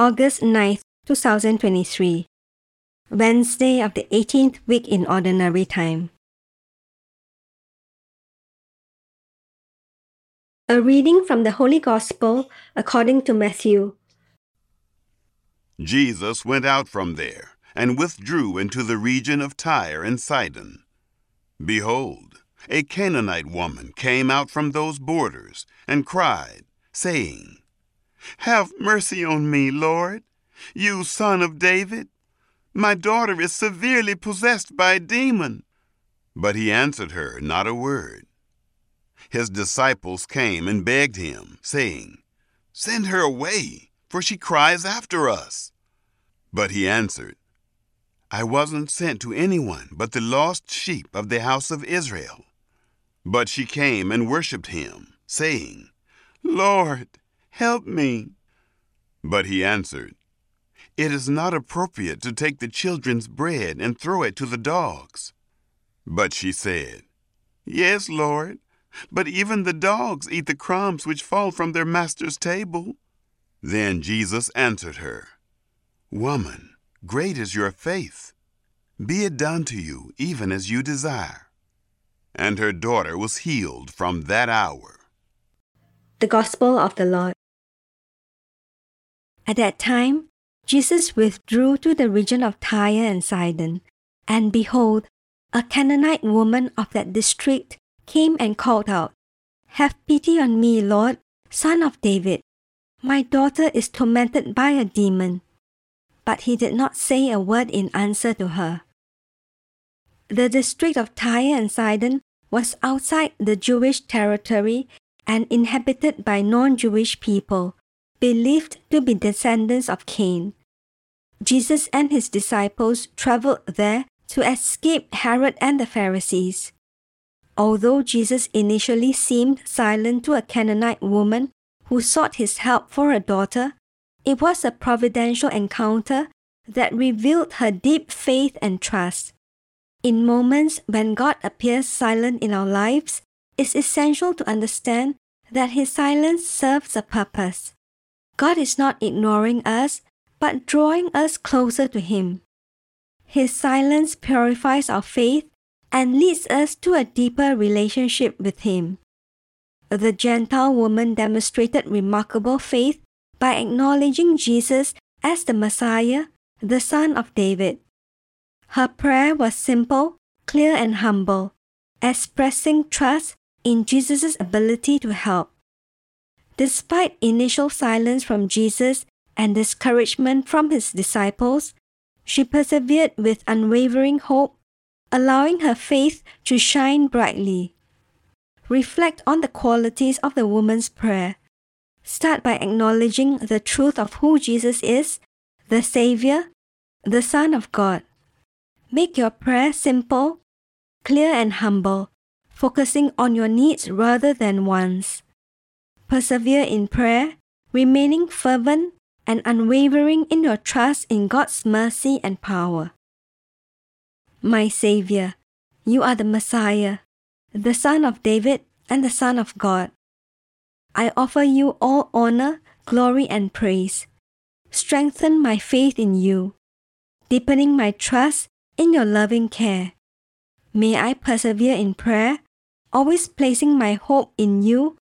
August 9th, 2023, Wednesday of the 18th week in Ordinary Time. A reading from the Holy Gospel according to Matthew. Jesus went out from there and withdrew into the region of Tyre and Sidon. Behold, a Canaanite woman came out from those borders and cried, saying, have mercy on me, Lord, you son of David. My daughter is severely possessed by a demon. But he answered her not a word. His disciples came and begged him, saying, Send her away, for she cries after us. But he answered, I wasn't sent to anyone but the lost sheep of the house of Israel. But she came and worshipped him, saying, Lord, Help me. But he answered, It is not appropriate to take the children's bread and throw it to the dogs. But she said, Yes, Lord, but even the dogs eat the crumbs which fall from their master's table. Then Jesus answered her, Woman, great is your faith. Be it done to you even as you desire. And her daughter was healed from that hour. The Gospel of the Lord. At that time, Jesus withdrew to the region of Tyre and Sidon, and behold, a Canaanite woman of that district came and called out, Have pity on me, Lord, son of David. My daughter is tormented by a demon. But he did not say a word in answer to her. The district of Tyre and Sidon was outside the Jewish territory and inhabited by non Jewish people believed to be descendants of Cain. Jesus and his disciples traveled there to escape Herod and the Pharisees. Although Jesus initially seemed silent to a Canaanite woman who sought his help for her daughter, it was a providential encounter that revealed her deep faith and trust. In moments when God appears silent in our lives, it's essential to understand that his silence serves a purpose. God is not ignoring us, but drawing us closer to Him. His silence purifies our faith and leads us to a deeper relationship with Him. The Gentile woman demonstrated remarkable faith by acknowledging Jesus as the Messiah, the Son of David. Her prayer was simple, clear, and humble, expressing trust in Jesus' ability to help. Despite initial silence from Jesus and discouragement from his disciples, she persevered with unwavering hope, allowing her faith to shine brightly. Reflect on the qualities of the woman's prayer. Start by acknowledging the truth of who Jesus is, the Savior, the Son of God. Make your prayer simple, clear, and humble, focusing on your needs rather than wants persevere in prayer, remaining fervent and unwavering in your trust in God's mercy and power. My Savior, you are the Messiah, the Son of David and the Son of God. I offer you all honor, glory, and praise. Strengthen my faith in you, deepening my trust in your loving care. May I persevere in prayer, always placing my hope in you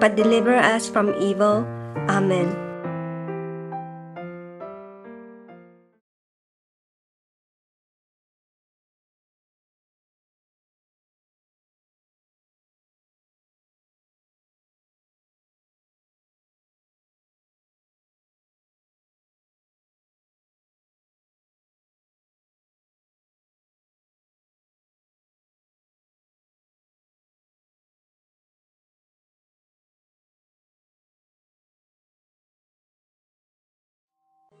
but deliver us from evil. Amen.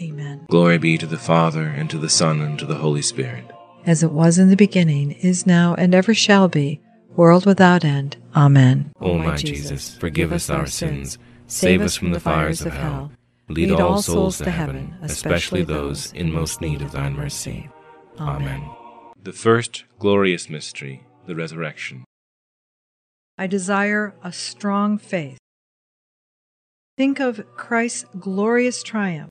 Amen. Glory be to the Father, and to the Son, and to the Holy Spirit. As it was in the beginning, is now, and ever shall be, world without end. Amen. O my Jesus, forgive us our sins, save us from the fires of hell, lead all souls to heaven, especially those in most need of thine mercy. Amen. The first glorious mystery, the resurrection. I desire a strong faith. Think of Christ's glorious triumph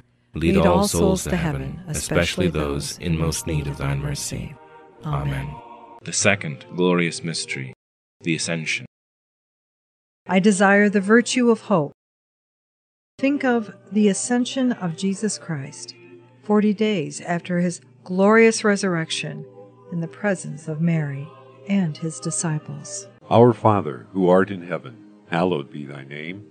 lead all souls to heaven, especially those in most need of thine mercy. Amen. The second glorious mystery, the Ascension. I desire the virtue of hope. Think of the ascension of Jesus Christ, 40 days after his glorious resurrection, in the presence of Mary and his disciples. Our Father, who art in heaven, hallowed be thy name.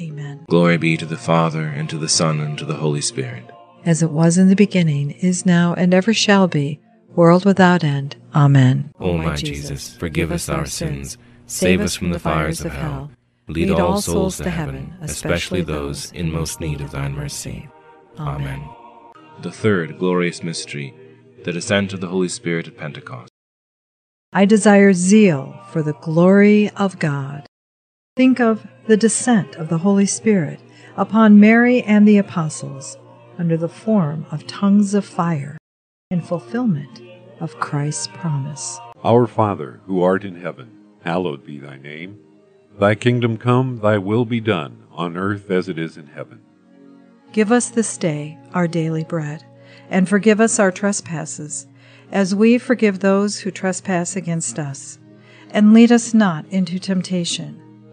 Amen. Glory be to the Father, and to the Son, and to the Holy Spirit. As it was in the beginning, is now, and ever shall be, world without end. Amen. O my Jesus, forgive us our sins, save us from the fires of hell, lead all souls to heaven, especially those in most need of thine mercy. Amen. The third glorious mystery, the descent of the Holy Spirit at Pentecost. I desire zeal for the glory of God. Think of the descent of the Holy Spirit upon Mary and the apostles under the form of tongues of fire in fulfillment of Christ's promise. Our Father, who art in heaven, hallowed be thy name. Thy kingdom come, thy will be done, on earth as it is in heaven. Give us this day our daily bread, and forgive us our trespasses, as we forgive those who trespass against us. and lead us not into temptation,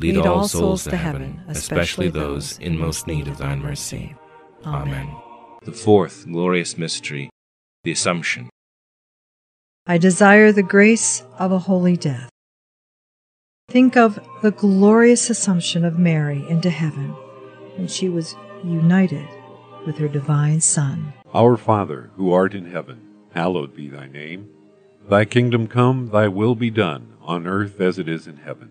lead all souls to heaven, especially those in most need of thine mercy. Amen. The fourth glorious mystery, the Assumption. I desire the grace of a holy death. Think of the glorious assumption of Mary into heaven when she was united with her divine Son. Our Father, who art in heaven, hallowed be thy name. Thy kingdom come, thy will be done, on earth as it is in heaven.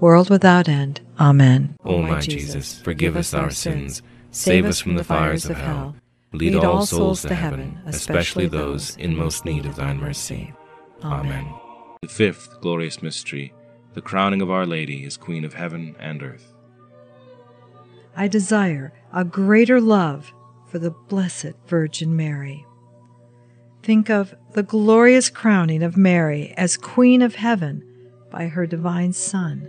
world without end. Amen. O my Jesus, forgive us our sins, save us from the fires of hell, lead all souls to heaven, especially those in most need of thine mercy. Amen. The fifth glorious mystery, the crowning of Our Lady as Queen of heaven and earth. I desire a greater love for the Blessed Virgin Mary. Think of the glorious crowning of Mary as Queen of Heaven by her divine Son,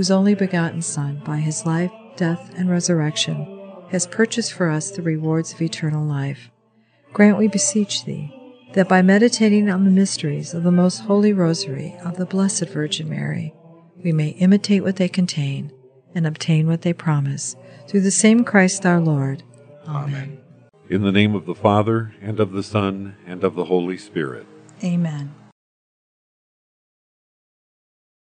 whose only begotten Son, by his life, death, and resurrection, has purchased for us the rewards of eternal life. Grant, we beseech thee, that by meditating on the mysteries of the most holy rosary of the Blessed Virgin Mary, we may imitate what they contain and obtain what they promise, through the same Christ our Lord. Amen. In the name of the Father, and of the Son, and of the Holy Spirit. Amen.